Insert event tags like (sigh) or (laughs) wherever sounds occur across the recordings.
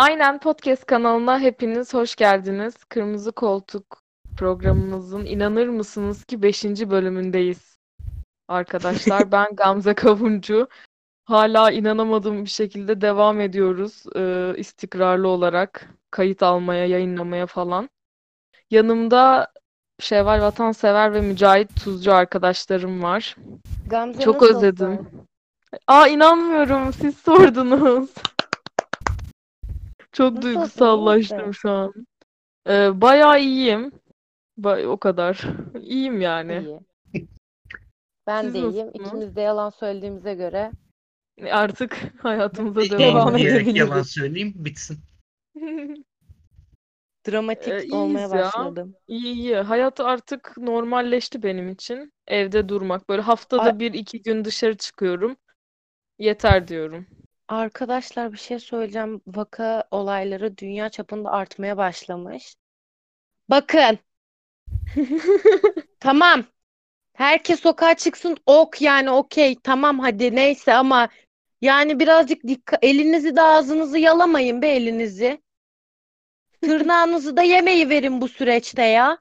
Aynen Podcast kanalına hepiniz hoş geldiniz. Kırmızı Koltuk programımızın inanır mısınız ki 5. bölümündeyiz. Arkadaşlar (laughs) ben Gamze Kavuncu. Hala inanamadığım bir şekilde devam ediyoruz e, istikrarlı olarak kayıt almaya, yayınlamaya falan. Yanımda Şevval Vatansever ve Mücahit Tuzcu arkadaşlarım var. Gamze Çok nasılsın? özledim. Aa inanmıyorum siz sordunuz. Çok duygusallaştım şu an. Ee, bayağı iyiyim. Ba- o kadar. (laughs) İyiyim yani. İyi. Ben Siz de iyiyim. nasılsınız? İkimiz de yalan söylediğimize göre Artık (laughs) hayatımıza devam edebiliriz. yalan söyleyeyim bitsin. (laughs) dramatik Ee, olmaya ya. başladım. İyi iyi. Hayat artık normalleşti benim için. Evde durmak. Böyle haftada Ay- bir iki gün dışarı çıkıyorum. Yeter diyorum. Arkadaşlar bir şey söyleyeceğim. Vaka olayları dünya çapında artmaya başlamış. Bakın, (laughs) tamam. Herkes sokağa çıksın ok yani okey tamam hadi neyse ama yani birazcık dikkat elinizi de ağzınızı yalamayın be elinizi. (laughs) Tırnağınızı da yemeyi verin bu süreçte ya.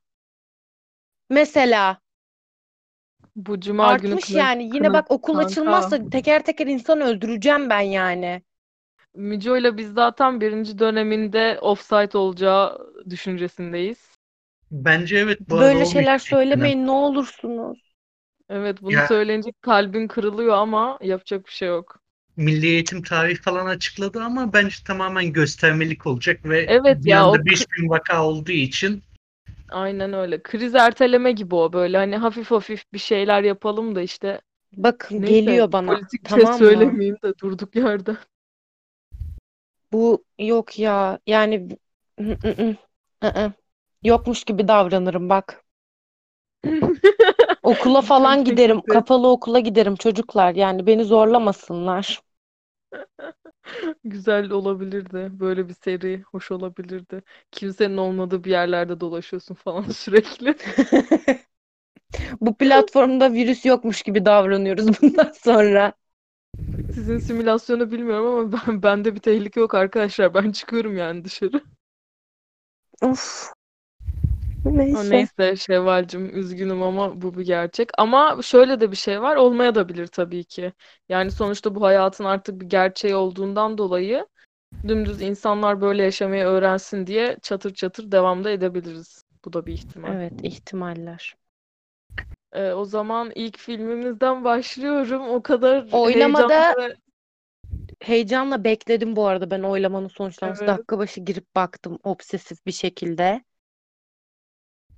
Mesela Bu cuma günü artmış kına- yani yine kına- bak okul kanka. açılmazsa teker teker insan öldüreceğim ben yani. Müco ile biz zaten birinci döneminde offsite olacağı düşüncesindeyiz. Bence evet bu arada Böyle o şeyler söylemeyin ne olursunuz. Evet bunu Ya- söyleyince kalbin kırılıyor ama yapacak bir şey yok. Milli Eğitim tarihi falan açıkladı ama bence tamamen göstermelik olacak ve Evet bir ya, anda o 5000 vaka olduğu için Aynen öyle. Kriz erteleme gibi o böyle hani hafif hafif bir şeyler yapalım da işte Bakın neyse geliyor bana politik şey tamam mı? söylemeyeyim de durduk yerde. Bu yok ya yani hı. yokmuş gibi davranırım bak. (laughs) Okula falan giderim. Kapalı okula giderim çocuklar. Yani beni zorlamasınlar. (laughs) Güzel olabilirdi. Böyle bir seri hoş olabilirdi. Kimsenin olmadığı bir yerlerde dolaşıyorsun falan (laughs) sürekli. (laughs) Bu platformda virüs yokmuş gibi davranıyoruz (laughs) bundan sonra. Sizin simülasyonu bilmiyorum ama ben bende bir tehlike yok arkadaşlar. Ben çıkıyorum yani dışarı. Of. Neyse. neyse Şevvalcim üzgünüm ama bu bir gerçek. Ama şöyle de bir şey var. Olmaya da bilir tabii ki. Yani sonuçta bu hayatın artık bir gerçeği olduğundan dolayı dümdüz insanlar böyle yaşamayı öğrensin diye çatır çatır devam da edebiliriz. Bu da bir ihtimal. Evet, ihtimaller. Ee, o zaman ilk filmimizden başlıyorum. O kadar Oylamada- heyecanlı Heyecanla bekledim bu arada ben oylamanın sonuçlanması. Evet. Dakika başı girip baktım obsesif bir şekilde.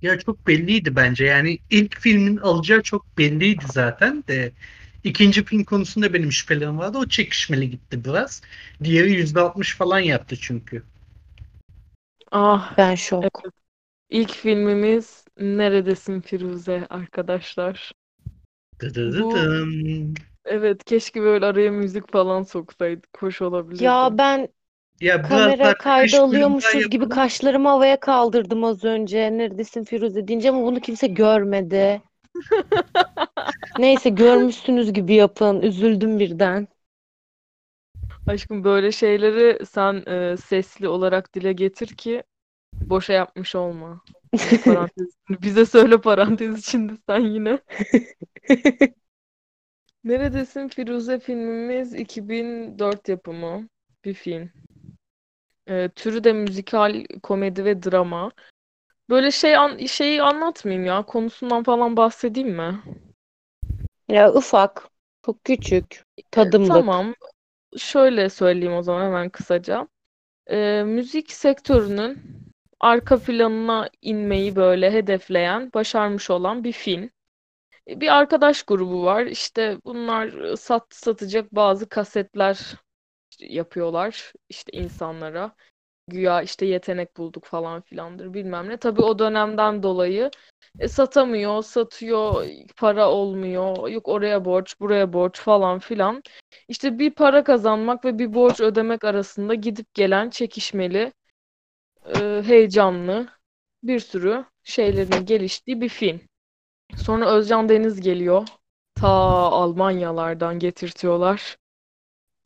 Ya çok belliydi bence. Yani ilk filmin alacağı çok belliydi zaten de ikinci film konusunda benim şüphelerim vardı. O çekişmeli gitti biraz. Diğeri %60 falan yaptı çünkü. Ah, Ben şok. İlk filmimiz Neredesin Firuze arkadaşlar. Dıdıdıdım. Evet, keşke böyle araya müzik falan soksaydık. Hoş olabilirdi. Ya ben Ya biraz kamera daha alıyormuşuz gibi kaşlarımı havaya kaldırdım az önce. Neredesin Firuze deyince ama bunu kimse görmedi. (laughs) Neyse görmüşsünüz gibi yapın. Üzüldüm birden. Aşkım böyle şeyleri sen e, sesli olarak dile getir ki boşa yapmış olma. (laughs) Parantez. Bize söyle parantez içinde sen yine. (laughs) Neredesin Firuze filmimiz 2004 yapımı bir film. E, türü de müzikal, komedi ve drama. Böyle şey an şeyi anlatmayayım ya. Konusundan falan bahsedeyim mi? Ya ufak, çok küçük, tadımlık. Tamam. Şöyle söyleyeyim o zaman hemen kısaca. Ee, müzik sektörünün arka planına inmeyi böyle hedefleyen, başarmış olan bir film. Bir arkadaş grubu var. İşte bunlar sat satacak bazı kasetler yapıyorlar işte insanlara. Güya işte yetenek bulduk falan filandır bilmem ne. Tabii o dönemden dolayı e, satamıyor, satıyor, para olmuyor. Yok oraya borç, buraya borç falan filan. İşte bir para kazanmak ve bir borç ödemek arasında gidip gelen çekişmeli, e, heyecanlı bir sürü şeylerin geliştiği bir film. Sonra Özcan Deniz geliyor. Ta Almanyalardan getirtiyorlar.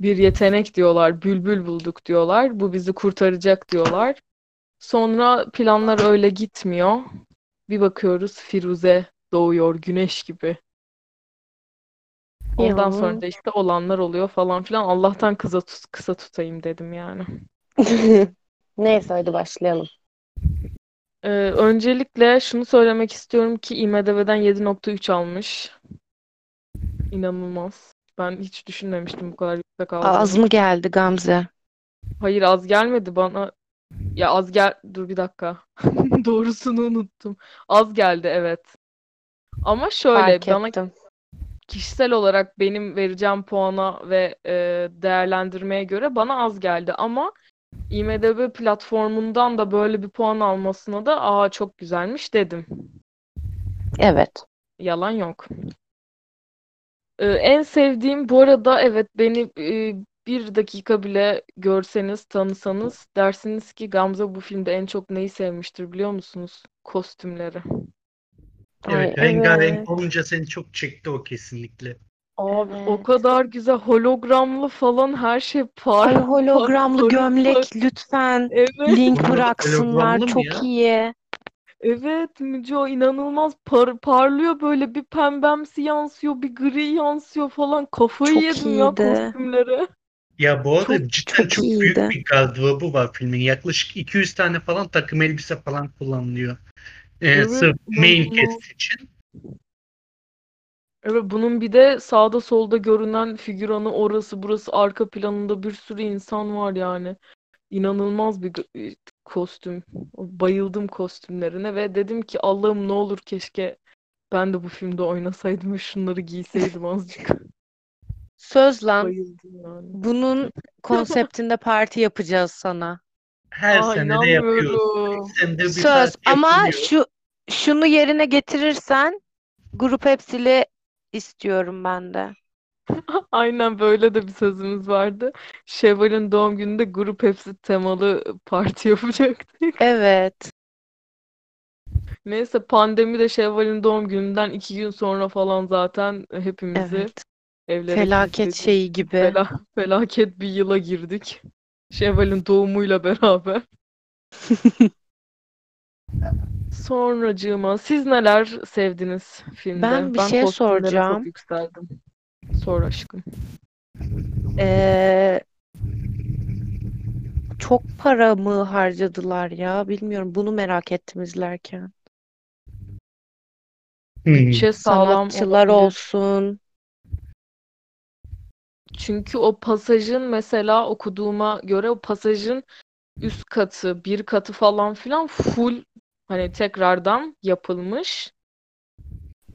Bir yetenek diyorlar. Bülbül bulduk diyorlar. Bu bizi kurtaracak diyorlar. Sonra planlar öyle gitmiyor. Bir bakıyoruz Firuze doğuyor güneş gibi. Ondan Ya. sonra da işte olanlar oluyor falan filan. Allah'tan kısa, tut, kısa tutayım dedim yani. (laughs) Neyse hadi başlayalım. Ee, öncelikle şunu söylemek istiyorum ki IMDb'den 7.3 almış. İnanılmaz. Ben hiç düşünmemiştim bu kadar yüksek aldığını. Az mı geldi Gamze? Hayır az gelmedi bana. Ya az gel... Dur bir dakika. (laughs) Doğrusunu unuttum. Az geldi evet. Ama şöyle Fark bana ettim. kişisel olarak benim vereceğim puana ve e, değerlendirmeye göre bana az geldi ama IMDb platformundan da böyle bir puan almasına da aa çok güzelmiş dedim. Evet. Yalan yok. Ee, en sevdiğim bu arada evet beni e, bir dakika bile görseniz tanısanız dersiniz ki Gamze bu filmde en çok neyi sevmiştir biliyor musunuz? Kostümleri. Evet, Ay, rengarenk evet. olunca seni çok çekti o kesinlikle. Abi o Evet. kadar güzel hologramlı falan her şey par Ay hologramlı par- gömlek lütfen Evet. link bıraksınlar. hologramlı mı Çok ya? iyi. Evet Müco inanılmaz par parlıyor böyle bir pembemsi yansıyor bir gri yansıyor falan kafayı Çok yedim ya iyiydi. kostümlere. Ya bu arada Çok cidden çok çok büyük bir gardırobu var filmin. Yaklaşık 200 tane falan takım elbise falan kullanılıyor. Ee, Evet sırf main cast için. Evet bunun bir de sağda solda görünen figüranı orası burası arka planında bir sürü insan var yani. İnanılmaz bir kostüm. Bayıldım kostümlerine ve dedim ki Allah'ım ne olur keşke ben de bu filmde oynasaydım ve şunları giyseydim azıcık. (laughs) Söz lan. Bayıldım yani. Bunun konseptinde (laughs) parti yapacağız sana. Her Aa sene de yapıyoruz. bir Söz ama yapılıyor. şu şunu yerine getirirsen grup hepsili istiyorum ben de. (laughs) Aynen böyle de bir sözümüz vardı. Şevval'in doğum gününde grup hepsi temalı parti (laughs) yapacaktık. Evet. Neyse pandemi de Şevval'in doğum gününden iki gün sonra falan zaten hepimizi Evet. evlere Felaket kilitledi. şeyi gibi. Fela- felaket bir yıla girdik. Şevval'in doğumuyla beraber. (laughs) Sonracığıma siz neler sevdiniz filmde? Ben bir şey kostümlere çok soracağım. yükseldim. Sor aşkım. Ee, çok para mı harcadılar ya? Bilmiyorum. Bunu merak ettim izlerken. Hmm. Bütçe sağlam Sanatçılar olabilir. olsun. Çünkü o pasajın mesela okuduğuma göre o pasajın üst katı, bir katı falan filan full hani tekrardan yapılmış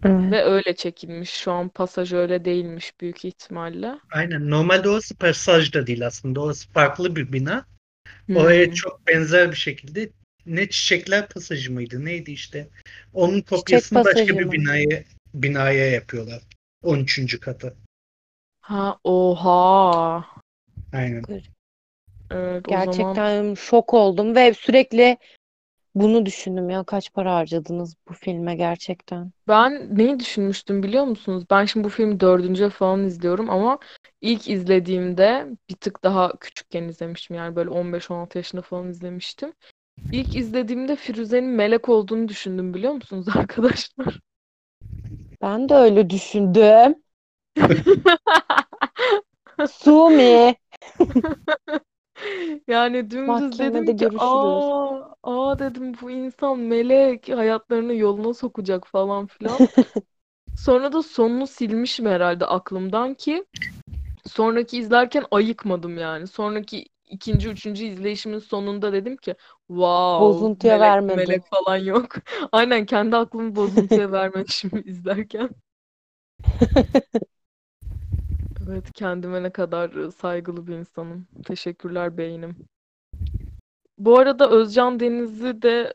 Evet. ve öyle çekilmiş. Şu an pasaj öyle değilmiş büyük ihtimalle. Aynen. Normalde orası pasaj da değil aslında. Orası farklı bir bina. Oraya Hmm. çok benzer bir şekilde ne çiçekler pasajı mıydı? Neydi işte? Onun Çiçek kopyasını başka pasajı bir mı? binaya binaya yapıyorlar. 13. katı. Ha oha. Aynen. Evet o zaman Gerçekten şok oldum ve sürekli bunu düşündüm ya. Kaç para harcadınız bu filme gerçekten? ben neyi düşünmüştüm biliyor musunuz? Ben şimdi bu filmi dördüncü falan izliyorum ama ilk izlediğimde bir tık daha küçükken izlemiştim. Yani böyle 15-16 yaşında falan izlemiştim. İlk izlediğimde Firuze'nin melek olduğunu düşündüm biliyor musunuz (laughs) arkadaşlar? Ben de öyle düşündüm. (laughs) Sumi. (laughs) Yani dümdüz Mahkemede dedim ki görüşürüz. aa, aa dedim bu insan melek hayatlarını yoluna sokacak falan filan. (laughs) Sonra da sonunu silmişim herhalde aklımdan ki sonraki izlerken ayıkmadım yani. Sonraki ikinci, üçüncü izleyişimin sonunda dedim ki wow Bozuntuya melek vermedin. melek falan yok. (laughs) Aynen kendi aklımı bozuntuya vermemişim (laughs) izlerken. Evet kendime ne kadar saygılı bir insanım. Teşekkürler beynim. Bu arada Özcan Deniz'i de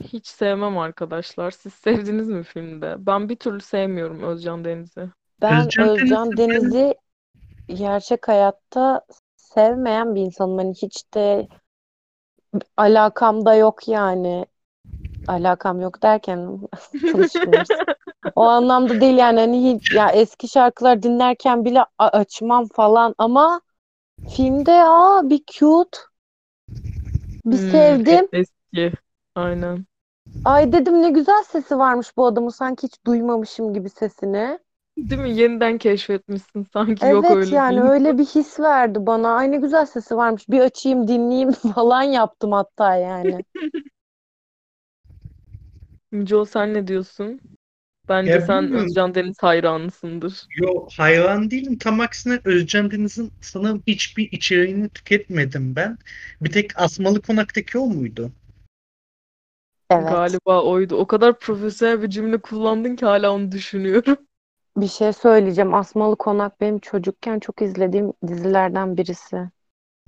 hiç sevmem arkadaşlar. Siz sevdiniz mi filmde? Ben bir türlü sevmiyorum Özcan Deniz'i. Ben Özcan Özcan Deniz'i gerçek hayatta sevmeyen bir insanım. Hani hiç de alakam da yok yani. Alakam yok derken (laughs) tanışmıyoruz. O anlamda değil yani hani hiç, ya eski şarkılar dinlerken bile açmam falan ama filmde aa bir cute bir Hmm, sevdim. Eski. Aynen. Ay dedim ne güzel sesi varmış bu adamın sanki hiç duymamışım gibi sesini. Değil mi? Yeniden keşfetmişsin sanki. Yok Evet öyle yani değil. öyle bir his verdi bana. Ay ne güzel sesi varmış. Bir açayım dinleyeyim (laughs) falan yaptım hatta yani. (laughs) Müco sen ne diyorsun? Bence Ya sen bilmiyorum. Özcan Deniz hayranısındır. Yo hayran değilim. Tam aksine Özcan Deniz'in sanırım hiçbir içeriğini tüketmedim ben. Bir tek Asmalı Konak'taki o muydu? Evet. Galiba oydu. O kadar profesyonel bir cümle kullandın ki hala onu düşünüyorum. (laughs) Bir şey söyleyeceğim. Asmalı Konak benim çocukken çok izlediğim dizilerden birisi.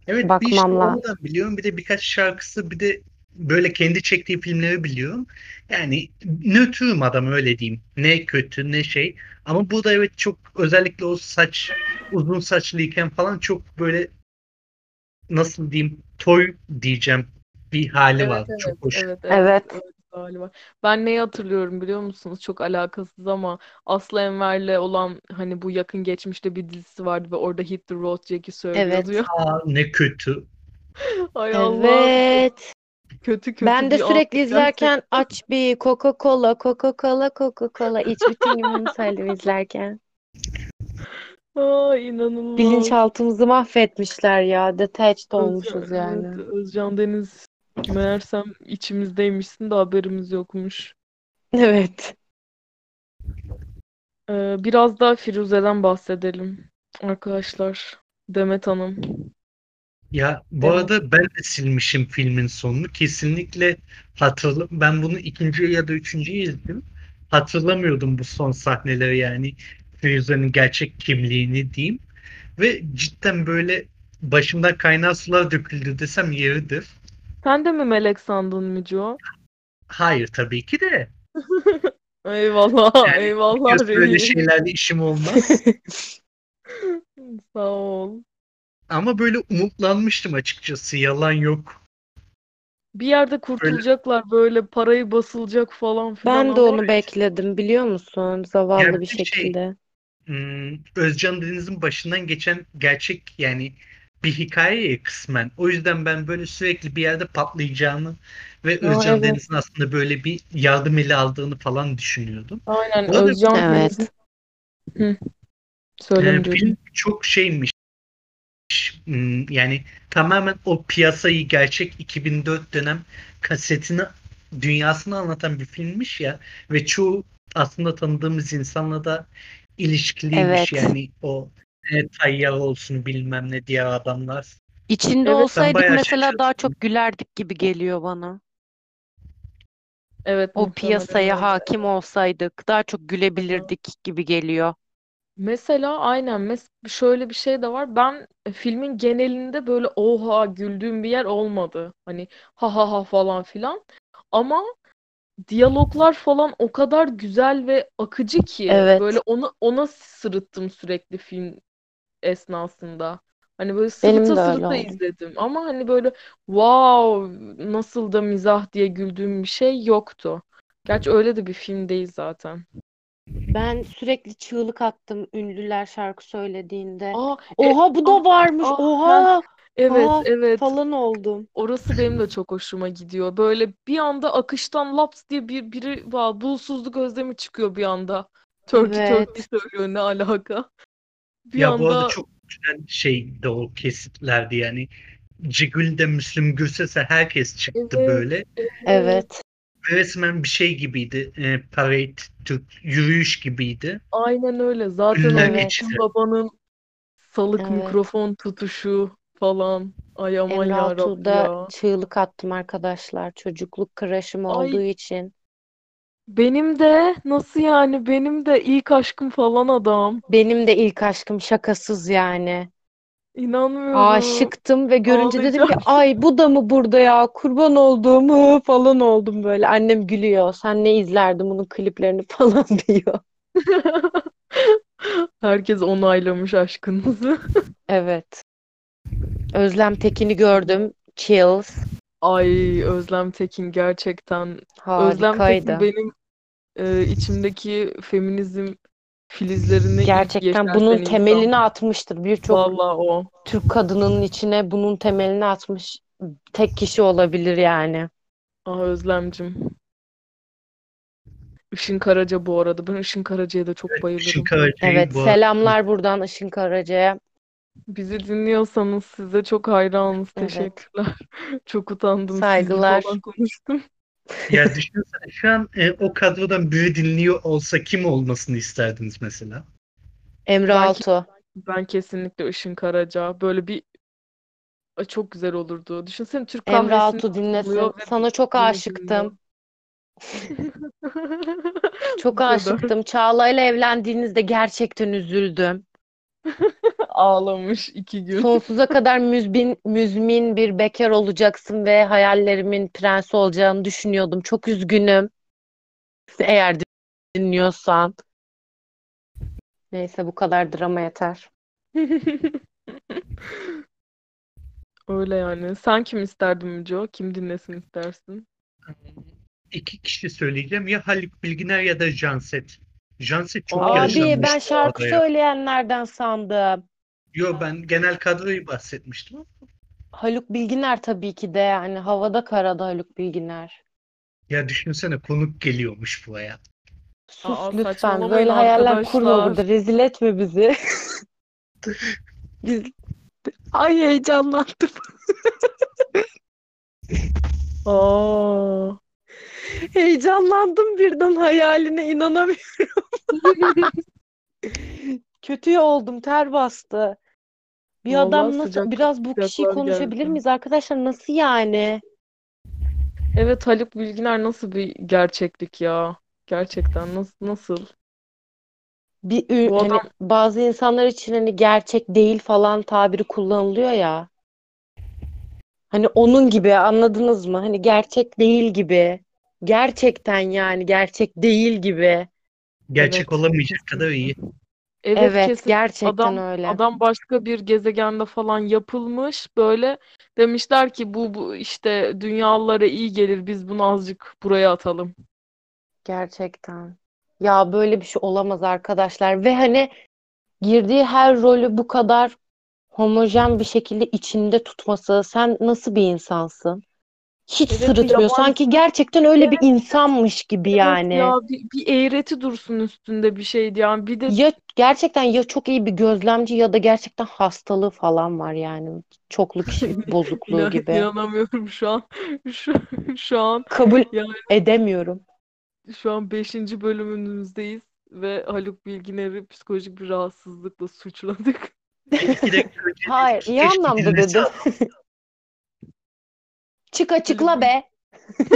Evet bir Bakmam işte biliyorum. Bir de birkaç şarkısı bir de böyle kendi çektiği filmleri biliyorum. Yani nötrüm adam öyle diyeyim. Ne kötü ne şey. Ama bu da evet çok özellikle o saç uzun saçlıyken falan çok böyle nasıl diyeyim toy diyeceğim bir hali var. Evet, Çok hoş. Evet, Evet. evet galiba. Ben neyi hatırlıyorum biliyor musunuz? Çok alakasız ama Aslı Enver'le olan hani bu yakın geçmişte bir dizisi vardı ve orada Hit the Road Jack'i söylüyordu Evet. Aa, ne kötü. (laughs) Ay Allah Evet. Kötü kötü Ben de bir an sürekli gerçekten. izlerken aç bir Coca-Cola, Coca-Cola, Coca-Cola iç bütün gün bunu (laughs) söyledim izlerken. Aa, inanılmaz. Bilinçaltımızı mahvetmişler ya. Detached Özcan, olmuşuz yani. evet, Özcan Deniz meğersem içimizdeymişsin de haberimiz yokmuş. Evet. Ee, biraz daha Firuze'den bahsedelim arkadaşlar. Demet Hanım. Ya bu Evet. arada ben de silmişim filmin sonunu. Kesinlikle hatırla ben bunu ikinci ya da üçüncü izledim. Hatırlamıyordum bu son sahneleri yani Firuze'nin gerçek kimliğini diyeyim. Ve cidden böyle başımdan kaynar sular döküldü desem yeridir. Sen de mi melek sandın Müco? Hayır tabii ki de. (laughs) Eyvallah, Yani eyvallah biliyorsun böyle şeylerle işim olmaz. (laughs) Sağ ol. Ama böyle umutlanmıştım açıkçası. Yalan yok. Bir yerde kurtulacaklar böyle parayı basılacak falan filan Ben de ama onu bekledim biliyor musun? Zavallı Yani bir bir şey- şekilde. Hmm, Özcan Deniz'in başından geçen gerçek yani bir hikaye ya kısmen. O yüzden ben böyle sürekli bir yerde patlayacağını ve Aa, Özcan evet. Deniz'in aslında böyle bir yardım eli aldığını falan düşünüyordum. aynen Bu arada- Özcan Evet. Deniz'in Hı. Söyle Ee, film çok şeymiş. Hmm, Yani tamamen o piyasayı gerçek 2004 dönem kasetini dünyasını anlatan bir filmmiş ya ve çoğu aslında tanıdığımız insanla da ilişkiliymiş Evet. yani o e, tayyar olsun bilmem ne diğer adamlar. İçinde Evet, olsaydık mesela daha şaşırdım. çok gülerdik gibi geliyor bana. Evet O piyasaya hakim olsaydık daha çok gülebilirdik gibi geliyor. Mesela aynen mes şöyle bir şey de var. Ben e, filmin genelinde böyle oha güldüğüm bir yer olmadı. Hani ha ha ha falan filan. Ama diyaloglar falan o kadar güzel ve akıcı ki Evet. böyle onu ona sırıttım sürekli film esnasında. Hani böyle Benim sırıta de öyle sırıta oldu. izledim. Ama hani böyle wow nasıl da mizah diye güldüğüm bir şey yoktu. Gerçi öyle de bir film değil zaten. Ben sürekli çığlık attım ünlüler şarkı söylediğinde. Aa, e, Oha bu da varmış. ah, Oha evet Aa, evet. falan oldum. Orası benim de çok hoşuma gidiyor. Böyle bir anda akıştan laps diye bir biri var. Bulutsuzluk özlemi çıkıyor bir anda. Turkey Evet. Turkey söylüyor ne alaka? Bir Ya bu arada anda çok güzel şeydi o kesitlerdi yani. Cigül'de Müslüm Gürses'e herkes çıktı Evet. böyle. Evet. Resmen bir şey gibiydi. E, parade, Türk, yürüyüş gibiydi. aynen öyle. Zaten geçti. Müslüm Baba'nın salık Evet. mikrofon tutuşu falan. Ay aman Emre yarabbi Altuğ'da ya. çığlık attım arkadaşlar. Çocukluk crush'ım Ay olduğu için. benim de nasıl yani benim de ilk aşkım falan adam. Benim de ilk aşkım şakasız yani. İnanmıyorum. Aşıktım ve görünce dedim ki Ağlayacağım. ay bu da mı burada ya kurban olduğum falan oldum böyle. Annem gülüyor. Sen ne izlerdin bunun kliplerini (laughs) falan diyor. (laughs) Herkes onaylamış aşkınızı. (laughs) Evet. Özlem Tekin'i gördüm. Chills. Ay Özlem Tekin gerçekten. Özlem Tekin Harikaydı. benim e, içimdeki feminizm filizlerini Gerçekten bunun insan. temelini atmıştır. Birçok Vallahi o. Türk kadınının içine bunun temelini atmış tek kişi olabilir yani. Ah Özlemcim. Işın Karaca bu arada. Ben Işın Karaca'ya da çok Işın bayılırım. Karaca'yı Evet, bu selamlar buradan Işın Karaca'ya. Bizi dinliyorsanız size çok hayranız. Evet. Teşekkürler. (laughs) Çok utandım. Saygılar. konuştum. Ya düşünsene şu an e, o kadrodan biri dinliyor olsa kim olmasını isterdiniz mesela? Emre Altuğ. Ben kesinlikle Işın Karaca. Böyle bir Ay, çok güzel olurdu. Düşünsene Türk Emre kahvesini Altuğ dinlesin. buluyor ve Sana çok bunu aşıktım. Çok (laughs) Bu kadar. aşıktım. Çağla'yla evlendiğinizde gerçekten üzüldüm. (laughs) Ağlamış iki gün. Sonsuza kadar müzmin, müzmin bir bekar olacaksın ve hayallerimin prensi olacağını düşünüyordum. Çok üzgünüm. Eğer dinliyorsan. Neyse bu kadar drama yeter. (laughs) Öyle yani. Sen kim isterdin Müco? Kim dinlesin istersin? İki kişi söyleyeceğim ya Haluk Bilginer ya da Janset. Janset çok Abi, yaşanmış Abi ben bu şarkı arada ya. söyleyenlerden sandım. Yo ben genel kadroyu bahsetmiştim. Haluk Bilginer tabii ki de yani havada karada Haluk Bilginer. Ya düşünsene konuk geliyormuş buraya. Sus Aa, lütfen böyle hayaller kurma burada rezil etme bizi. Biz... Ay heyecanlandım. Aa. Heyecanlandım birden hayaline inanamıyorum. (laughs) Kötü oldum ter bastı. Bir Vallahi adam nasıl sıcak- biraz bu kişiyi konuşabilir geldi. miyiz arkadaşlar nasıl yani? Evet Haluk Bilginer nasıl bir gerçeklik ya? Gerçekten nasıl nasıl? Bir ü- Bu hani adam- bazı insanlar için hani gerçek değil falan tabiri kullanılıyor ya. Hani onun gibi anladınız mı? Hani gerçek değil gibi. Gerçekten yani gerçek değil gibi. Gerçek Evet, olamayacak kadar iyi. Evet Evet, kesin. gerçekten Adam öyle. adam başka bir gezegende falan yapılmış böyle demişler ki bu bu işte dünyalara iyi gelir biz bunu azıcık buraya atalım. Gerçekten. Ya böyle bir şey olamaz arkadaşlar. Ve hani girdiği her rolü bu kadar homojen bir şekilde içinde tutması. Sen nasıl bir insansın? Hiç Evet, sırıtmıyor. yabancı- Sanki gerçekten öyle bir insanmış gibi Evet yani. ya bir, bir eğreti dursun üstünde bir şeydi yani bir de Ya gerçekten ya çok iyi bir gözlemci ya da gerçekten hastalığı falan var yani. Çoklu kişilik (laughs) bozukluğu İnan- gibi. inanamıyorum şu an (laughs) şu, şu an Kabul yani edemiyorum. şu an 5. bölümümüzdeyiz ve Haluk Bilginer'i psikolojik bir rahatsızlıkla suçladık. (laughs) Hayır, iyi anlamda dedim. Çık açıkla be. (laughs)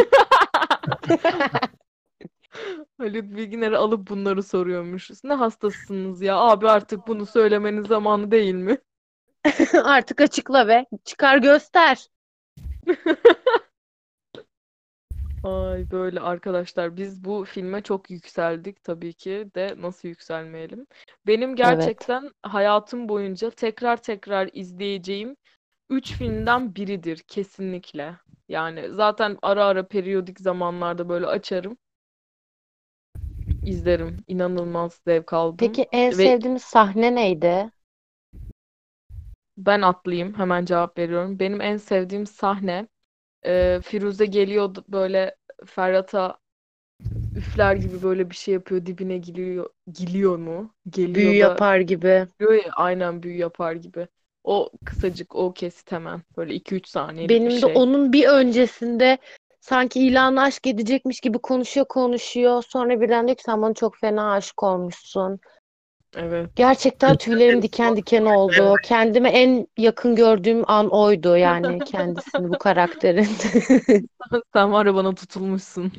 Haluk Bilginer'i alıp bunları soruyormuşuz. Ne hastasınız ya? Abi artık bunu söylemenin zamanı değil mi? (laughs) Artık açıkla be. Çıkar göster. Ay böyle arkadaşlar biz bu filme çok yükseldik tabii ki de nasıl yükselmeyelim. Benim gerçekten hayatım boyunca tekrar tekrar izleyeceğim 3 filmden biridir kesinlikle. Yani zaten ara ara periyodik zamanlarda böyle açarım. izlerim. İnanılmaz zevk aldım. Peki en Ve- sevdiğiniz sahne neydi? Ben atlayayım hemen cevap veriyorum. Benim en sevdiğim sahne e, Firuze geliyor böyle Ferhat'a üfler gibi böyle bir şey yapıyor dibine geliyor. Geliyor mu? Geliyor Büyü da yapar gibi. ya, aynen büyü yapar gibi. O kısacık o kesit hemen böyle 2-3 saniyelik Benim bir de şey. onun bir öncesinde sanki ilanı aşk edecekmiş gibi konuşuyor konuşuyor. Sonra birden diyor ki sen bana çok fena aşık olmuşsun. Evet. Gerçekten tüylerim diken diken oldu. Kendime en yakın gördüğüm an oydu yani (laughs) kendisini bu karakterin. (laughs) Sen var ya bana tutulmuşsun.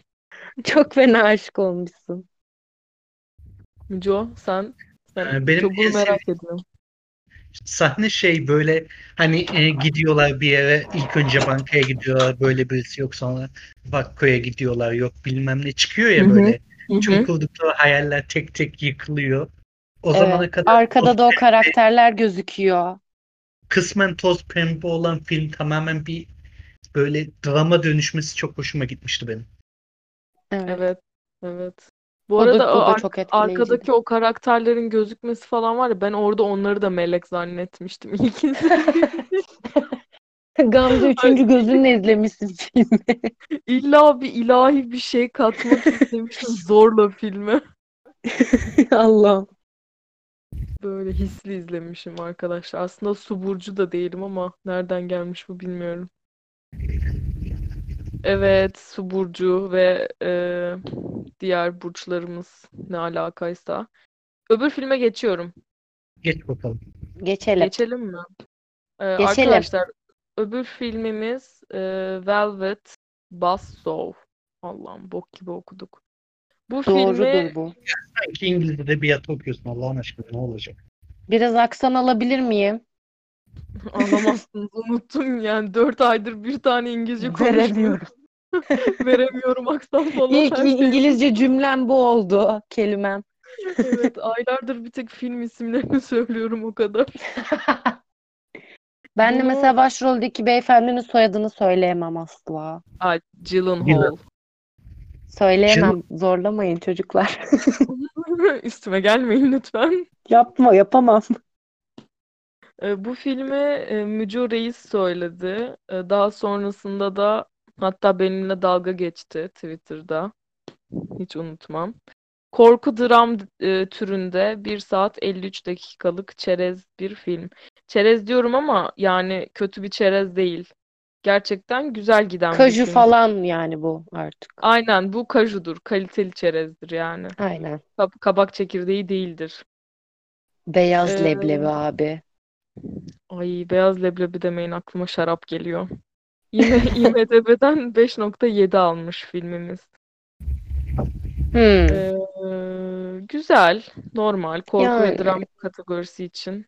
Çok fena aşık olmuşsun. Müco sen sen Ee, benim çok bunu merak ediyorum. Sahne şey böyle hani e, gidiyorlar bir yere ilk önce bankaya gidiyorlar böyle birisi yok sonra Vakko'ya gidiyorlar yok bilmem ne çıkıyor ya böyle Hı hı. tüm kurdukları hayaller tek tek yıkılıyor. O zamana Evet, kadar arkada da o toz pembe- karakterler gözüküyor. kısmen toz pembe olan film tamamen bir böyle drama dönüşmesi çok hoşuma gitmişti benim. Evet. Evet. Evet. Bu O da- arada o o da ar- çok etkileyiciydi. arkadaki o karakterlerin gözükmesi falan var ya ben orada onları da melek zannetmiştim (laughs) ilk izlediğimde. Gamze üçüncü gözünle izlemişsin filmi. (laughs) İlla bir ilahi bir şey katmak istemiştim zorla filme. (laughs) Allah'ım. Böyle hisli izlemişim arkadaşlar. Aslında su burcu da değilim ama nereden gelmiş bu bilmiyorum. Evet, su burcu ve e, diğer burçlarımız ne alakaysa. Öbür filme geçiyorum. Geç bakalım. Geçelim. Geçelim mi? Ee, Geçelim. arkadaşlar öbür filmimiz e, Velvet Buzzsaw. Allah'ım bok gibi okuduk. Bu Doğrudur filmi bu. Sanki İngiliz edebiyatı okuyorsun Allah'ın aşkına ne olacak? Biraz aksan alabilir miyim? (laughs) Alamazsınız unuttum yani 4 aydır bir tane İngilizce konuşmuyorum. (laughs) Veremiyorum. Aksan falan İlk şey. İngilizce cümlem bu oldu kelimem. Evet (laughs) aylardır bir tek film isimlerini (laughs) söylüyorum o kadar. Ben de Bunu- mesela başroldeki beyefendinin soyadını söyleyemem asla. Aa, Gyllenhaal. Gyllen- Söyleyemem. Zorlamayın çocuklar. Üstüme gelmeyin lütfen. Yapma, yapamam. E, bu filmi e, Müco Reis söyledi. E, daha sonrasında da hatta benimle dalga geçti Twitter'da. Hiç unutmam. Korku dram e, türünde 1 saat 53 dakikalık çerez bir film. Çerez diyorum ama yani kötü bir çerez değil. Gerçekten güzel giden bir Kaju film. falan yani bu artık. Aynen bu kajudur. Kaliteli çerezdir yani. Aynen. Kab- kabak çekirdeği değildir. Beyaz Ee, leblebi abi. Ay beyaz leblebi demeyin aklıma şarap geliyor. Yine (laughs) IMDb'den 5.7 almış filmimiz. Hmm. Ee, güzel, normal, korku ve Yani. dram kategorisi için.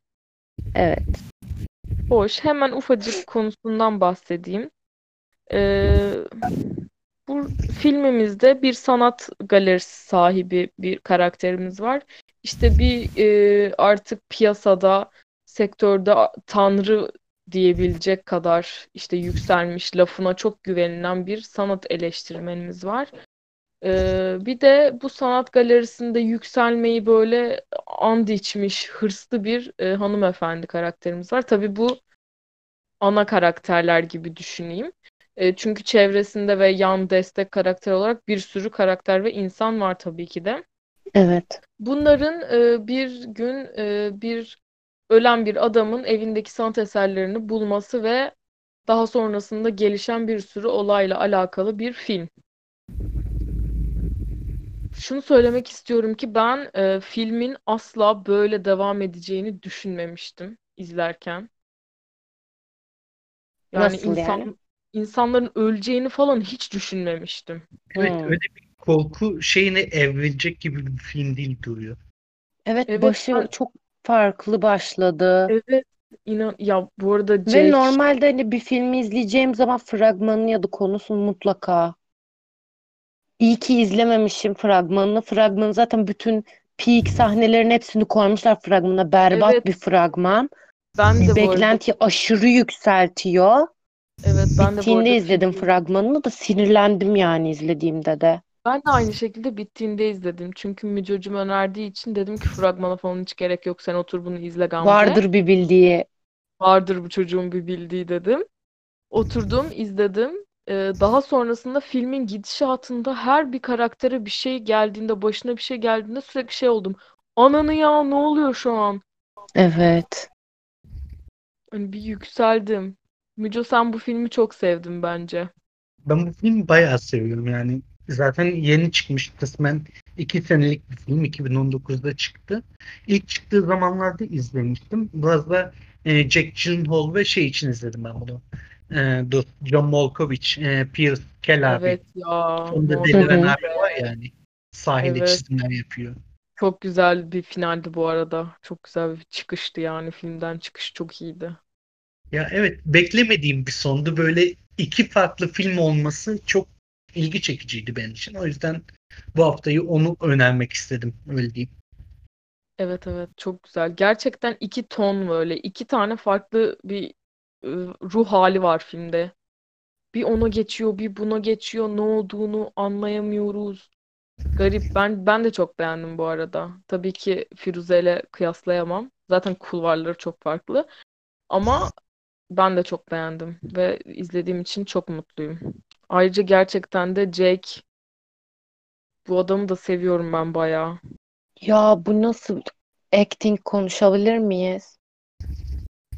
Evet. Hoş. Hemen ufacık konusundan bahsedeyim. Ee, bu filmimizde bir sanat galerisi sahibi bir karakterimiz var. İşte bir e, artık piyasada, sektörde tanrı diyebilecek kadar işte yükselmiş, lafına çok güvenilen bir sanat eleştirmenimiz var. Ee, bir de bu sanat galerisinde yükselmeyi böyle and içmiş, hırslı bir e, hanımefendi karakterimiz var. Tabii bu ana karakterler gibi düşüneyim. E, çünkü çevresinde ve yan destek karakter olarak bir sürü karakter ve insan var tabii ki de. Evet. Bunların e, bir gün e, bir ölen bir adamın evindeki sanat eserlerini bulması ve daha sonrasında gelişen bir sürü olayla alakalı bir film. Şunu söylemek istiyorum ki ben e, filmin asla böyle devam edeceğini düşünmemiştim izlerken. Yani Nasıl insan yani? insanların öleceğini falan hiç düşünmemiştim. Evet Hmm. öyle bir korku şeyine evrilecek gibi bir film değil duruyor. Evet, Evet, başı ben- çok farklı başladı. Evet, inan ya bu arada Ve Jake normalde hani bir filmi izleyeceğim zaman fragmanını ya da konusunu mutlaka iyi ki izlememişim fragmanını. Fragmanı zaten bütün peak sahnelerin hepsini koymuşlar fragmana. Berbat Evet. bir fragman. ben de bu arada Beklentiyi aşırı yükseltiyor. evet ben de bu Bittiğinde arada izledim filmi- fragmanını da sinirlendim yani izlediğimde de. Ben de aynı şekilde bittiğinde izledim. Çünkü Müco'cum önerdiği için dedim ki fragmana falan hiç gerek yok. Sen otur bunu izle Gamze. Vardır bir bildiği. Vardır bu çocuğun bir bildiği dedim. Oturdum, izledim. Ee, daha sonrasında filmin gidişatında her bir karaktere bir şey geldiğinde, başına bir şey geldiğinde sürekli şey oldum. Ananı ya ne oluyor şu an? Evet. Hani bir yükseldim. Müco sen bu filmi çok sevdin bence. Ben bu filmi bayağı seviyorum yani. Zaten yeni çıkmış kısmen 2 senelik bir film 2019'da çıktı. İlk çıktığı zamanlarda izlemiştim. Biraz da e, Jack Gyllenhaal ve şey için izledim ben bunu. E, dur, John Malkovich, e, Pierce Kell abi. Evet ya. Sonunda deliren abi var yani. Sahilde Evet. çizimler yapıyor. Çok güzel bir finaldi bu arada. Çok güzel bir çıkıştı yani filmden çıkış çok iyiydi. Ya evet beklemediğim bir sondu. Böyle iki farklı film olması çok ilgi çekiciydi benim için. O yüzden bu haftayı onu önermek istedim. Öyle diyeyim. Evet evet çok güzel. Gerçekten iki ton böyle iki tane farklı bir e, ruh hali var filmde. bir ona geçiyor, bir buna geçiyor. Ne olduğunu anlayamıyoruz. Garip. Ben ben de çok beğendim bu arada. Tabii ki Firuze ile kıyaslayamam. Zaten kulvarları çok farklı. Ama ben de çok beğendim ve izlediğim için çok mutluyum. Ayrıca gerçekten de Jake bu adamı da seviyorum ben bayağı. Ya bu nasıl acting konuşabilir miyiz?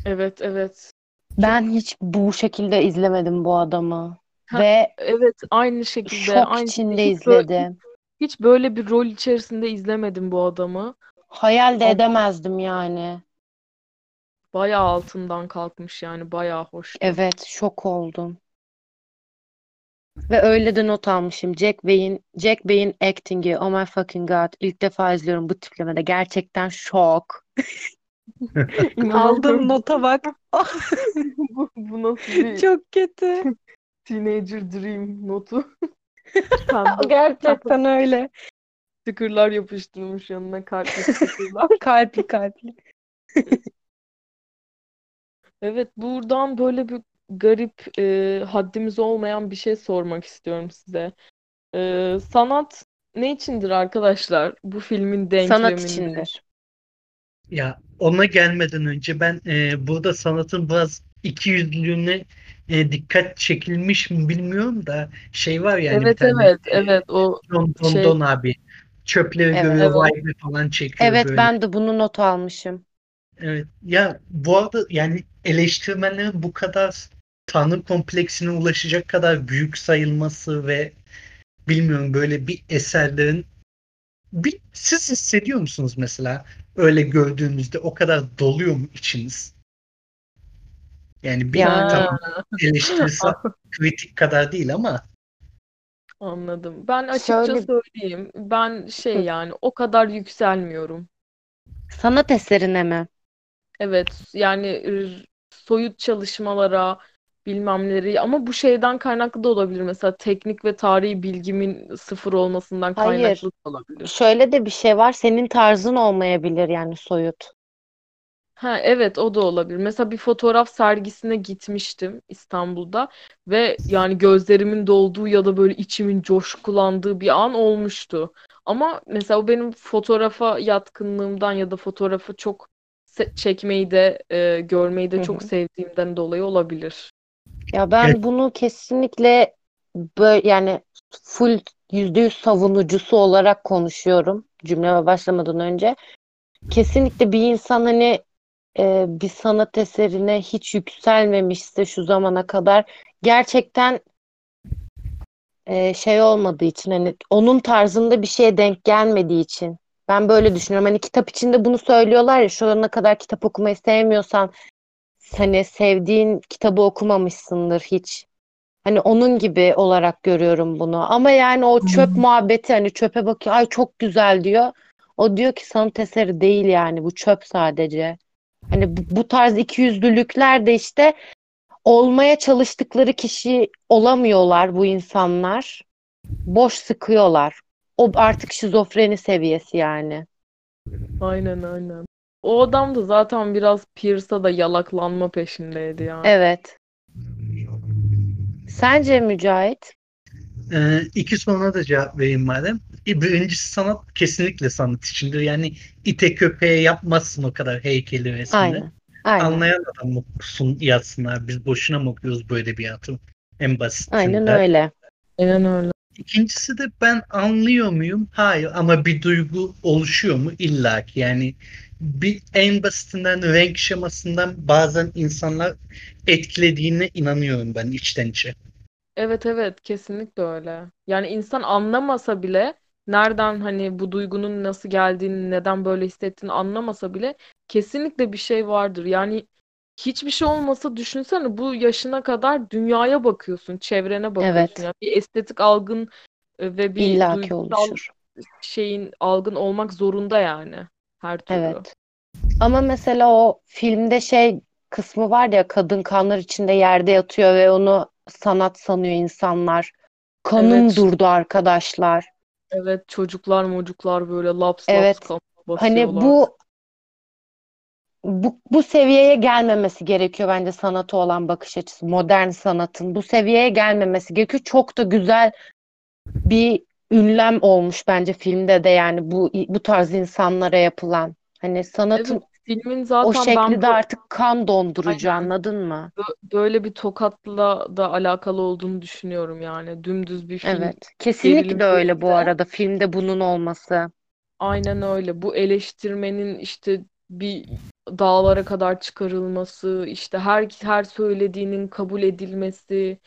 Evet evet. Ben hiç bu şekilde izlemedim bu adamı. Ha, Ve Evet aynı şekilde şok aynı içinde hiç böyle, izledim. hiç böyle bir rol içerisinde izlemedim bu adamı. Hayal de Ama edemezdim yani. bayağı altından kalkmış yani bayağı hoştu. Evet, şok oldum. Ve öyle de not almışım. Jack Bey'in Jack Bey'in acting'i. Oh my fucking god. İlk defa izliyorum bu tiplemede. Gerçekten şok. (laughs) Aldığım nota bak. (laughs) Bu, bu nasıl bir Çok kötü. (laughs) teenager dream notu? Pembe Gerçekten öyle. stickerlar yapıştırmış yanına kalpli stickerlar. Kalpli kalpli. Evet, buradan böyle bir garip, e, haddimiz olmayan bir şey sormak istiyorum size. E, sanat ne içindir arkadaşlar? Bu filmin Sanat denkleminde. içindir. Ya ona gelmeden önce ben e, burada sanatın biraz ikiyüzlülüğüne e, dikkat çekilmiş mi bilmiyorum da şey var yani bir Evet tane evet evet o Don Don şey Don abi çöpleri Evet. görüyor evet vibe falan çekiyor Evet böyle. ben de bunu not almışım. Evet. Ya bu arada yani eleştirmenlerin bu kadar tanrı kompleksine ulaşacak kadar büyük sayılması ve bilmiyorum böyle bir eserlerin bir, siz hissediyor musunuz mesela öyle gördüğünüzde o kadar doluyor mu içiniz? Yani bir tamam ha, eleştirisi (laughs) kritik kadar değil ama anladım. Ben açıkça şöyle söyleyeyim. Ben şey yani o kadar yükselmiyorum. sanat eserine mi? Evet yani soyut çalışmalara bilmem neleri ama bu şeyden kaynaklı da olabilir. Mesela teknik ve tarihi bilgimin sıfır olmasından Hayır. kaynaklı da olabilir. Şöyle de bir şey var. Senin tarzın olmayabilir yani soyut. Ha evet o da olabilir. Mesela bir fotoğraf sergisine gitmiştim İstanbul'da ve yani gözlerimin dolduğu ya da böyle içimin coşkulandığı bir an olmuştu. Ama mesela o benim fotoğrafa yatkınlığımdan ya da fotoğrafı çok çekmeyi de e, görmeyi de Hı çok sevdiğimden dolayı olabilir. Ya evet, ben bunu kesinlikle böyle yani full yüzde yüz savunucusu olarak konuşuyorum cümleme başlamadan önce. Kesinlikle bir insan hani e, bir sanat eserine hiç yükselmemişse şu zamana kadar gerçekten e, şey olmadığı için hani onun tarzında bir şeye denk gelmediği için ben böyle düşünüyorum. Hani kitap içinde bunu söylüyorlar ya şu ana kadar kitap okumayı sevmiyorsan hani sevdiğin kitabı okumamışsındır hiç. Hani onun gibi olarak görüyorum bunu. Ama yani o çöp muhabbeti hani çöpe bakıyor ay çok güzel diyor. O diyor ki sanat eseri değil yani bu çöp sadece. Hani bu, bu tarz ikiyüzlülükler de işte olmaya çalıştıkları kişi olamıyorlar bu insanlar. Boş sıkıyorlar. O artık şizofreni seviyesi yani. Aynen aynen. O adam da zaten biraz Pierce'a da yalaklanma peşindeydi yani. Evet. Sence Mücahit? Ee, iki soruna da cevap vereyim madem. E, Birincisi sanat kesinlikle sanat içindir. Yani ite köpeğe yapmazsın o kadar heykeli resmini. Aynen. Aynen. Anlayan adam okusun yazsınlar. Biz boşuna mı okuyoruz bu edebiyatı? En Aynen basitinden. öyle. Aynen öyle. İkincisi de ben anlıyor muyum? Hayır ama bir duygu oluşuyor mu? İlla ki yani bir en basitinden renk şemasından bazen insanlar etkilediğine inanıyorum ben içten içe. Evet evet kesinlikle öyle. Yani insan anlamasa bile nereden hani bu duygunun nasıl geldiğini, neden böyle hissettiğini anlamasa bile kesinlikle bir şey vardır. Yani hiçbir şey olmasa düşünsene bu yaşına kadar dünyaya bakıyorsun, çevrene bakıyorsun. Evet. Yani bir estetik algın e, ve bir İlla ki duygusal oluşur. şeyin algın olmak zorunda yani her türlü. Evet. Ama mesela o filmde şey kısmı var ya kadın kanlar içinde yerde yatıyor ve onu sanat sanıyor insanlar. Kanım Evet. durdu arkadaşlar. Evet çocuklar mocuklar böyle laps laps Evet. kafana Hani basıyorlar. bu bu, bu seviyeye gelmemesi gerekiyor bence sanata olan bakış açısı. Modern sanatın bu seviyeye gelmemesi gerekiyor. Çok da güzel bir ünlem olmuş bence filmde de yani bu bu tarz insanlara yapılan. Hani sanatın Evet, filmin o zaten şekli ben de bu artık kan dondurucu aynen anladın mı? bö- böyle bir tokatla da alakalı olduğunu düşünüyorum yani. Dümdüz bir film Evet. Kesinlikle öyle bu filmde arada filmde bunun olması. aynen öyle. Bu eleştirmenin işte bir dağlara kadar çıkarılması, işte her her söylediğinin kabul edilmesi,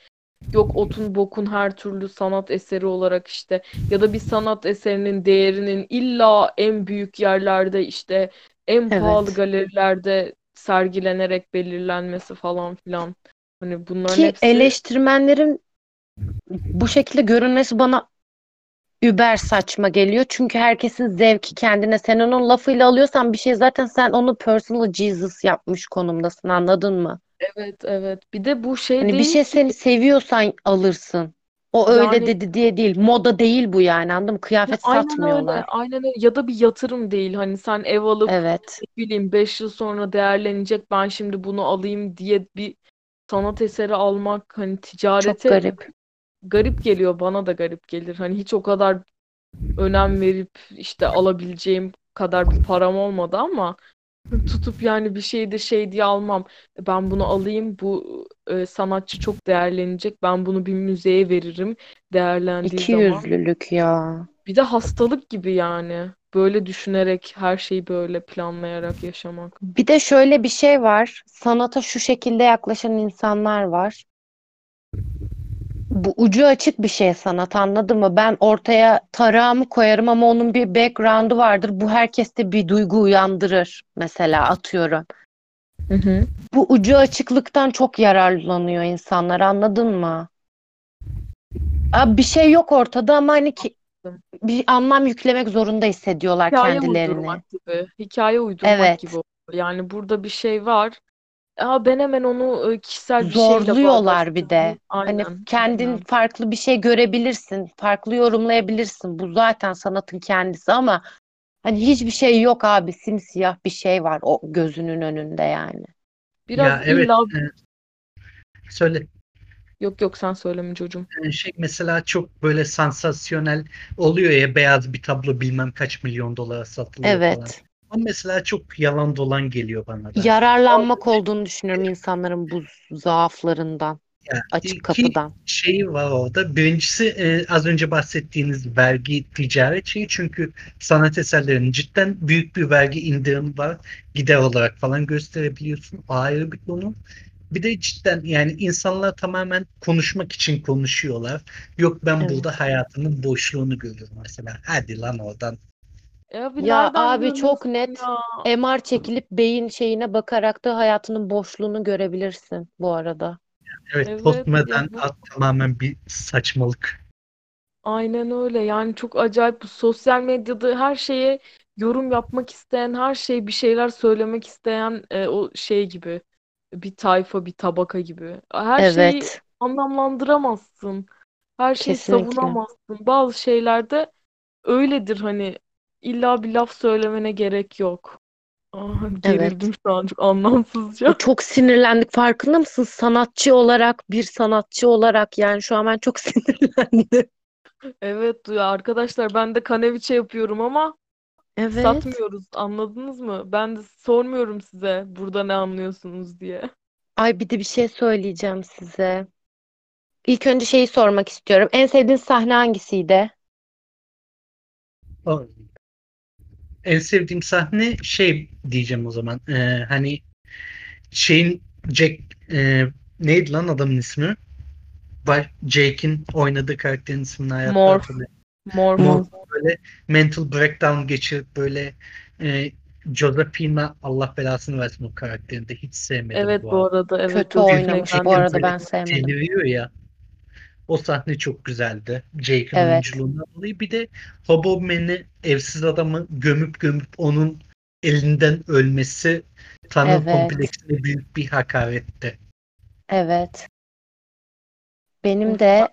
yok otun bokun her türlü sanat eseri olarak işte ya da bir sanat eserinin değerinin illa en büyük yerlerde işte en pahalı Evet. galerilerde sergilenerek belirlenmesi falan filan. Hani bunların Ki hepsi eleştirmenlerin bu şekilde görünmesi bana über saçma geliyor. Çünkü herkesin zevki kendine. Sen onun lafıyla alıyorsan bir şey zaten sen onu personal Jesus yapmış konumdasın anladın mı? Evet evet. Bir de bu şey Hani bir değil şey ki seni seviyorsan alırsın. O öyle yani dedi diye değil. Moda değil bu yani anladın mı? ya Kıyafet aynen öyle. satmıyorlar. Aynen öyle. Ya da bir yatırım değil. Hani sen ev alıp Evet. ne bileyim 5 yıl sonra değerlenecek ben şimdi bunu alayım diye bir sanat eseri almak hani Çok ticarete garip. garip geliyor bana da garip gelir. Hani hiç o kadar önem verip işte alabileceğim kadar bir param olmadı ama tutup yani bir şeyi de şey diye almam. Ben bunu alayım bu e, sanatçı çok değerlenecek. Ben bunu bir müzeye veririm değerlendiği İki zaman. yüzlülük ya. Bir de hastalık gibi yani. Böyle düşünerek her şeyi böyle planlayarak yaşamak. Bir de şöyle bir şey var. Sanata şu şekilde yaklaşan insanlar var. Bu ucu açık bir şey sanat anladın mı? Ben ortaya tarağımı koyarım ama onun bir background'u vardır. Bu herkeste bir duygu uyandırır mesela atıyorum. Hı hı. Bu ucu açıklıktan çok yararlanıyor insanlar anladın mı? Abi bir şey yok ortada ama hani ki bir anlam yüklemek zorunda hissediyorlar Hikaye kendilerini. uydurmak gibi. Hikaye uydurmak Evet. gibi oluyor. Yani burada bir şey var. Aa, ben hemen onu e, kişisel bir şeyle Zorluyorlar bir de. bağdaştırdım. Hani Aynen, kendin aynen. farklı bir şey görebilirsin, farklı yorumlayabilirsin. Bu zaten sanatın kendisi ama hani hiçbir şey yok abi, simsiyah bir şey var o gözünün önünde yani. Biraz Ya evet illa e, söyle. yok yok sen söyleme çocuğum. E, Şey mesela çok böyle sansasyonel oluyor ya beyaz bir tablo bilmem kaç milyon dolara satılıyor falan. Evet. O mesela çok yalan dolan geliyor bana da. Yararlanmak olduğunu düşünüyorum insanların bu zaaflarından, Ya, açık kapıdan. şeyi var orada. Birincisi e, az önce bahsettiğiniz vergi ticaret şeyi. Çünkü sanat eserlerinin cidden büyük bir vergi indirimi var. Gider olarak falan gösterebiliyorsun. O ayrı bir konu. Bir de cidden yani insanlar tamamen konuşmak için konuşuyorlar. Yok ben Evet. burada hayatının boşluğunu görüyorum mesela. Hadi lan oradan. E abi Ya nereden abi çok görüyorsun net ya? MR çekilip beyin şeyine bakarak da hayatının boşluğunu görebilirsin bu arada. Evet, Evet postmodern ya bu tamamen bir saçmalık. aynen öyle. Yani çok acayip bu sosyal medyada her şeye yorum yapmak isteyen, her şeye bir şeyler söylemek isteyen e, o şey gibi bir tayfa, bir tabaka gibi. Her şeyi Evet, anlamlandıramazsın. Her şeyi kesinlikle. savunamazsın. Bazı şeylerde öyledir hani illa bir laf söylemene gerek yok. Aa, Evet. gerildim şu an çok anlamsızca. Çok sinirlendik. Farkında mısın? Sanatçı olarak, bir sanatçı olarak yani şu an ben çok (laughs) sinirlendim. Evet ya arkadaşlar ben de kaneviçe yapıyorum ama Evet. satmıyoruz anladınız mı? Ben de sormuyorum size burada ne anlıyorsunuz diye. Ay bir de bir şey söyleyeceğim size. İlk önce şeyi sormak istiyorum. En sevdiğin sahne hangisiydi? O, en sevdiğim sahne şey diyeceğim o zaman. Ee, hani şeyin Jack e, neydi lan adamın ismi? Jake'in oynadığı karakterin ismini hayatta Morph. Morph. Morph böyle mental breakdown geçirip böyle e, Josephina Allah belasını versin o karakterini de hiç sevmedim Evet bu bu arada. evet Kötü oynamış bu arada ben sevmedim. deliriyor ya. O sahne çok güzeldi. Jake'in Evet. oyunculuğundan dolayı. Bir de Hoboman'i evsiz adamı gömüp gömüp onun elinden ölmesi Tanrı Evet. kompleksine büyük bir hakaretti. Evet. Benim de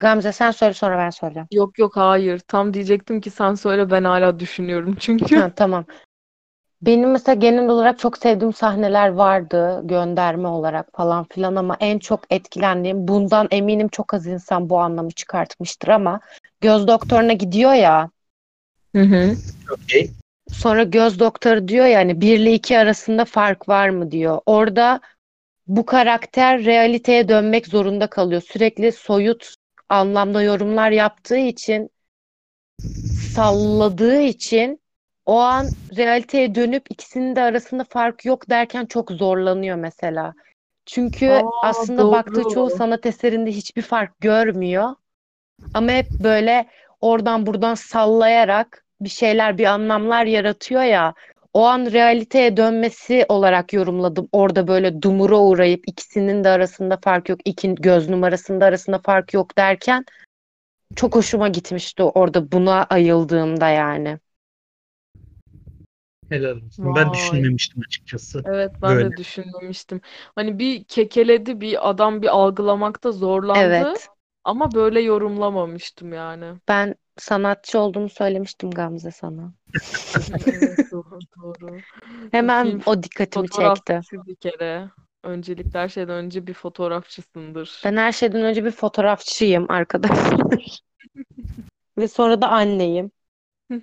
Gamze sen söyle sonra ben söyleyeceğim. Yok yok hayır tam diyecektim ki sen söyle ben hala düşünüyorum çünkü. Ha, tamam. Benim mesela genel olarak çok sevdiğim sahneler vardı gönderme olarak falan filan ama en çok etkilendiğim bundan eminim çok az insan bu anlamı çıkartmıştır ama göz doktoruna gidiyor ya Hı hı. Okey. sonra göz doktoru diyor ya hani 1 ile 2 arasında fark var mı diyor. Orada bu karakter realiteye dönmek zorunda kalıyor. Sürekli soyut anlamda yorumlar yaptığı için salladığı için o an realiteye dönüp ikisinin de arasında fark yok derken çok zorlanıyor mesela. Çünkü Aa, aslında baktığı doğru. çoğu sanat eserinde hiçbir fark görmüyor. Ama hep böyle oradan buradan sallayarak bir şeyler, bir anlamlar yaratıyor ya. O an realiteye dönmesi olarak yorumladım. Orada böyle dumura uğrayıp ikisinin de arasında fark yok, iki göz numarasında arasında fark yok derken çok hoşuma gitmişti orada buna ayıldığımda yani. Helal olsun. Ben Vay. düşünmemiştim açıkçası. Evet ben Böyle. de düşünmemiştim. Hani bir kekeledi bir adam bir algılamakta zorlandı Evet. ama böyle yorumlamamıştım yani. Ben sanatçı olduğumu söylemiştim Gamze sana. (laughs) Evet doğru doğru. Hemen Film o dikkatimi çekti. fotoğrafçısı bir kere. Öncelikle her şeyden önce bir fotoğrafçısındır. Ben her şeyden önce bir fotoğrafçıyım arkadaşlar. (laughs) Ve sonra da anneyim. (laughs)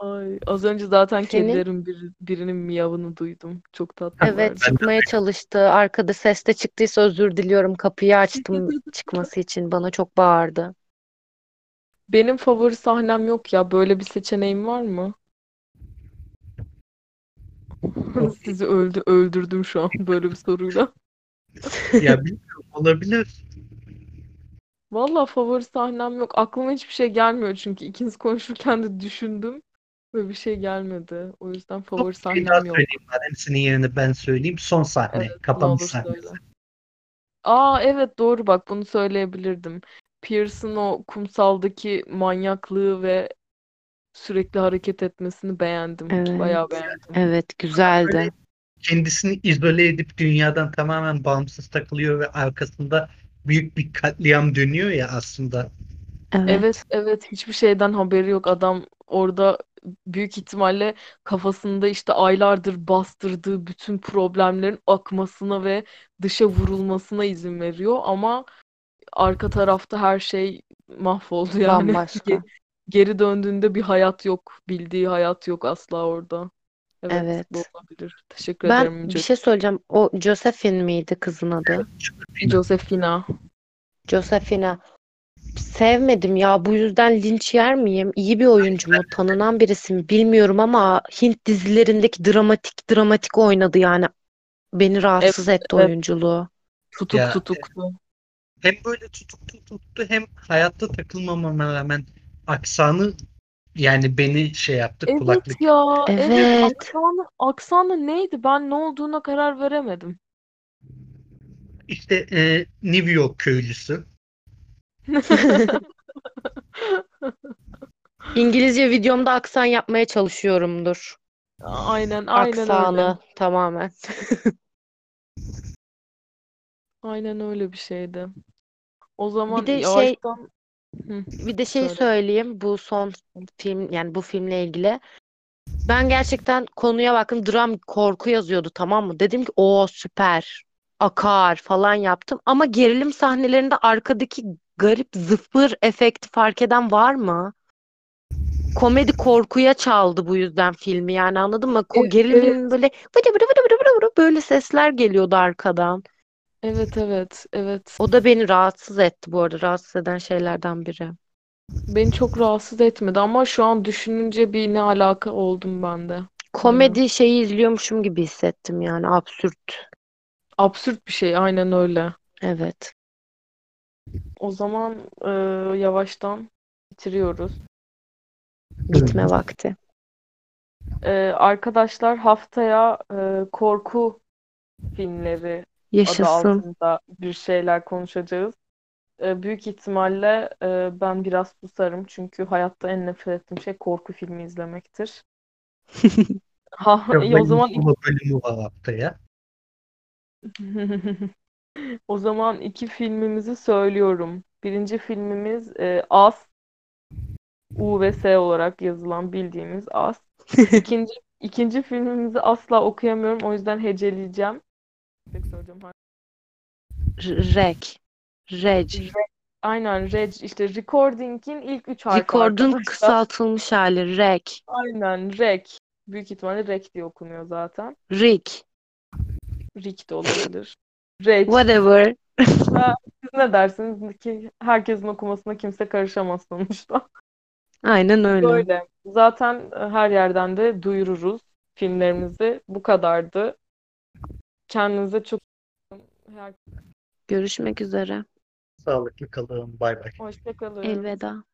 Ay, az önce zaten Senin? kedilerin bir, birinin miyavını duydum. Çok tatlı Evet vardı. çıkmaya çalıştı. Arkada ses de çıktıysa özür diliyorum. Kapıyı açtım (laughs) çıkması için. Bana çok bağırdı. Benim favori sahnem yok ya. Böyle bir seçeneğim var mı? (laughs) Sizi öldü öldürdüm şu an böyle bir soruyla. (laughs) Ya bilmiyorum olabilir. Vallahi favori sahnem yok. Aklıma hiçbir şey gelmiyor çünkü ikiniz konuşurken de düşündüm ve bir şey gelmedi. O yüzden favori Çok bir daha sahnem yok. söyleyeyim madem senin yerine ben söyleyeyim. Son sahne. Evet, ne Kapanış olur sahnesi. Aa evet doğru bak bunu söyleyebilirdim. Pierce'ın o kumsaldaki manyaklığı ve sürekli hareket etmesini beğendim. Evet. Bayağı beğendim. Evet güzeldi. Böyle kendisini izole edip dünyadan tamamen bağımsız takılıyor ve arkasında büyük bir katliam dönüyor ya aslında. Evet. Evet evet hiçbir şeyden haberi yok. Adam orada büyük ihtimalle kafasında işte aylardır bastırdığı bütün problemlerin akmasına ve dışa vurulmasına izin veriyor ama arka tarafta her şey mahvoldu yani. Bambaşka. Ge- Geri döndüğünde bir hayat yok. Bildiği hayat yok asla orada. Evet, Evet. bu olabilir. Teşekkür Ben ederim bir Jo- şey söyleyeceğim. O Josephine miydi kızın adı? Josefina. Josephina. Sevmedim ya. Bu yüzden linç yer miyim? İyi bir oyuncu mu? Tanınan birisi mi? Bilmiyorum ama Hint dizilerindeki dramatik dramatik oynadı yani. Beni rahatsız etti evet. oyunculuğu. Tutuk Ya, tutuktu. Hem böyle tutuklu tuttu hem hayatta takılmamama rağmen aksanı yani beni şey yaptı Evet kulaklık. ya, evet Evet. aksanı, aksanı neydi? Ben ne olduğuna karar veremedim. İşte e, New York köylüsü. (laughs) İngilizce videomda aksan yapmaya çalışıyorumdur. Aynen, aynen öyle. Aksanı tamamen. (laughs) Aynen öyle bir şeydi. O zaman Bir de şey yavaştan Hı, bir de şey söyle. söyleyeyim bu son film yani bu filmle ilgili. Ben gerçekten konuya baktım dram korku yazıyordu tamam mı? Dedim ki o süper akar falan yaptım ama gerilim sahnelerinde arkadaki garip zıfır efekti fark eden var mı? Komedi korkuya çaldı bu yüzden filmi yani anladın mı? Ko Evet, evet. böyle vıdı vıdı vıdı vıdı vıdı vıdı böyle sesler geliyordu arkadan. Evet, evet, evet. O da beni rahatsız etti bu arada rahatsız eden şeylerden biri. Beni çok rahatsız etmedi ama şu an düşününce bir ne alaka oldum ben de. Aynen. Komedi şeyi izliyormuşum gibi hissettim yani absürt. Absürt bir şey, aynen öyle. Evet. O zaman e, yavaştan bitiriyoruz. Bitme vakti. E, arkadaşlar haftaya e, korku filmleri adı Yaşasın. altında bir şeyler konuşacağız. E, büyük ihtimalle e, ben biraz susarım çünkü hayatta en nefret ettiğim şey korku filmi izlemektir. (laughs) Ha, iyi, o zaman bölümü var haftaya. (laughs) o zaman iki filmimizi söylüyorum. Birinci filmimiz e, Us. U ve S olarak yazılan bildiğimiz as. (laughs) İkinci, ikinci filmimizi asla okuyamıyorum. O yüzden heceleyeceğim. Tek. R- Rek. Reg. Aynen Reg işte recording'in ilk üç harfi Record'un arkadaşlar. kısaltılmış hali. Rek. Aynen Rek. Büyük ihtimalle Rek diye okunuyor zaten. Rick. Rick de olabilir. Reg. Whatever. Siz ne dersiniz ki herkesin okumasına kimse karışamaz sonuçta. Aynen öyle. Böyle. Zaten her yerden de duyururuz filmlerimizi. Bu kadardı. Kendinize çok Görüşmek üzere. Sağlıklı kalın. Bay bay. hoşça kalın. Elveda.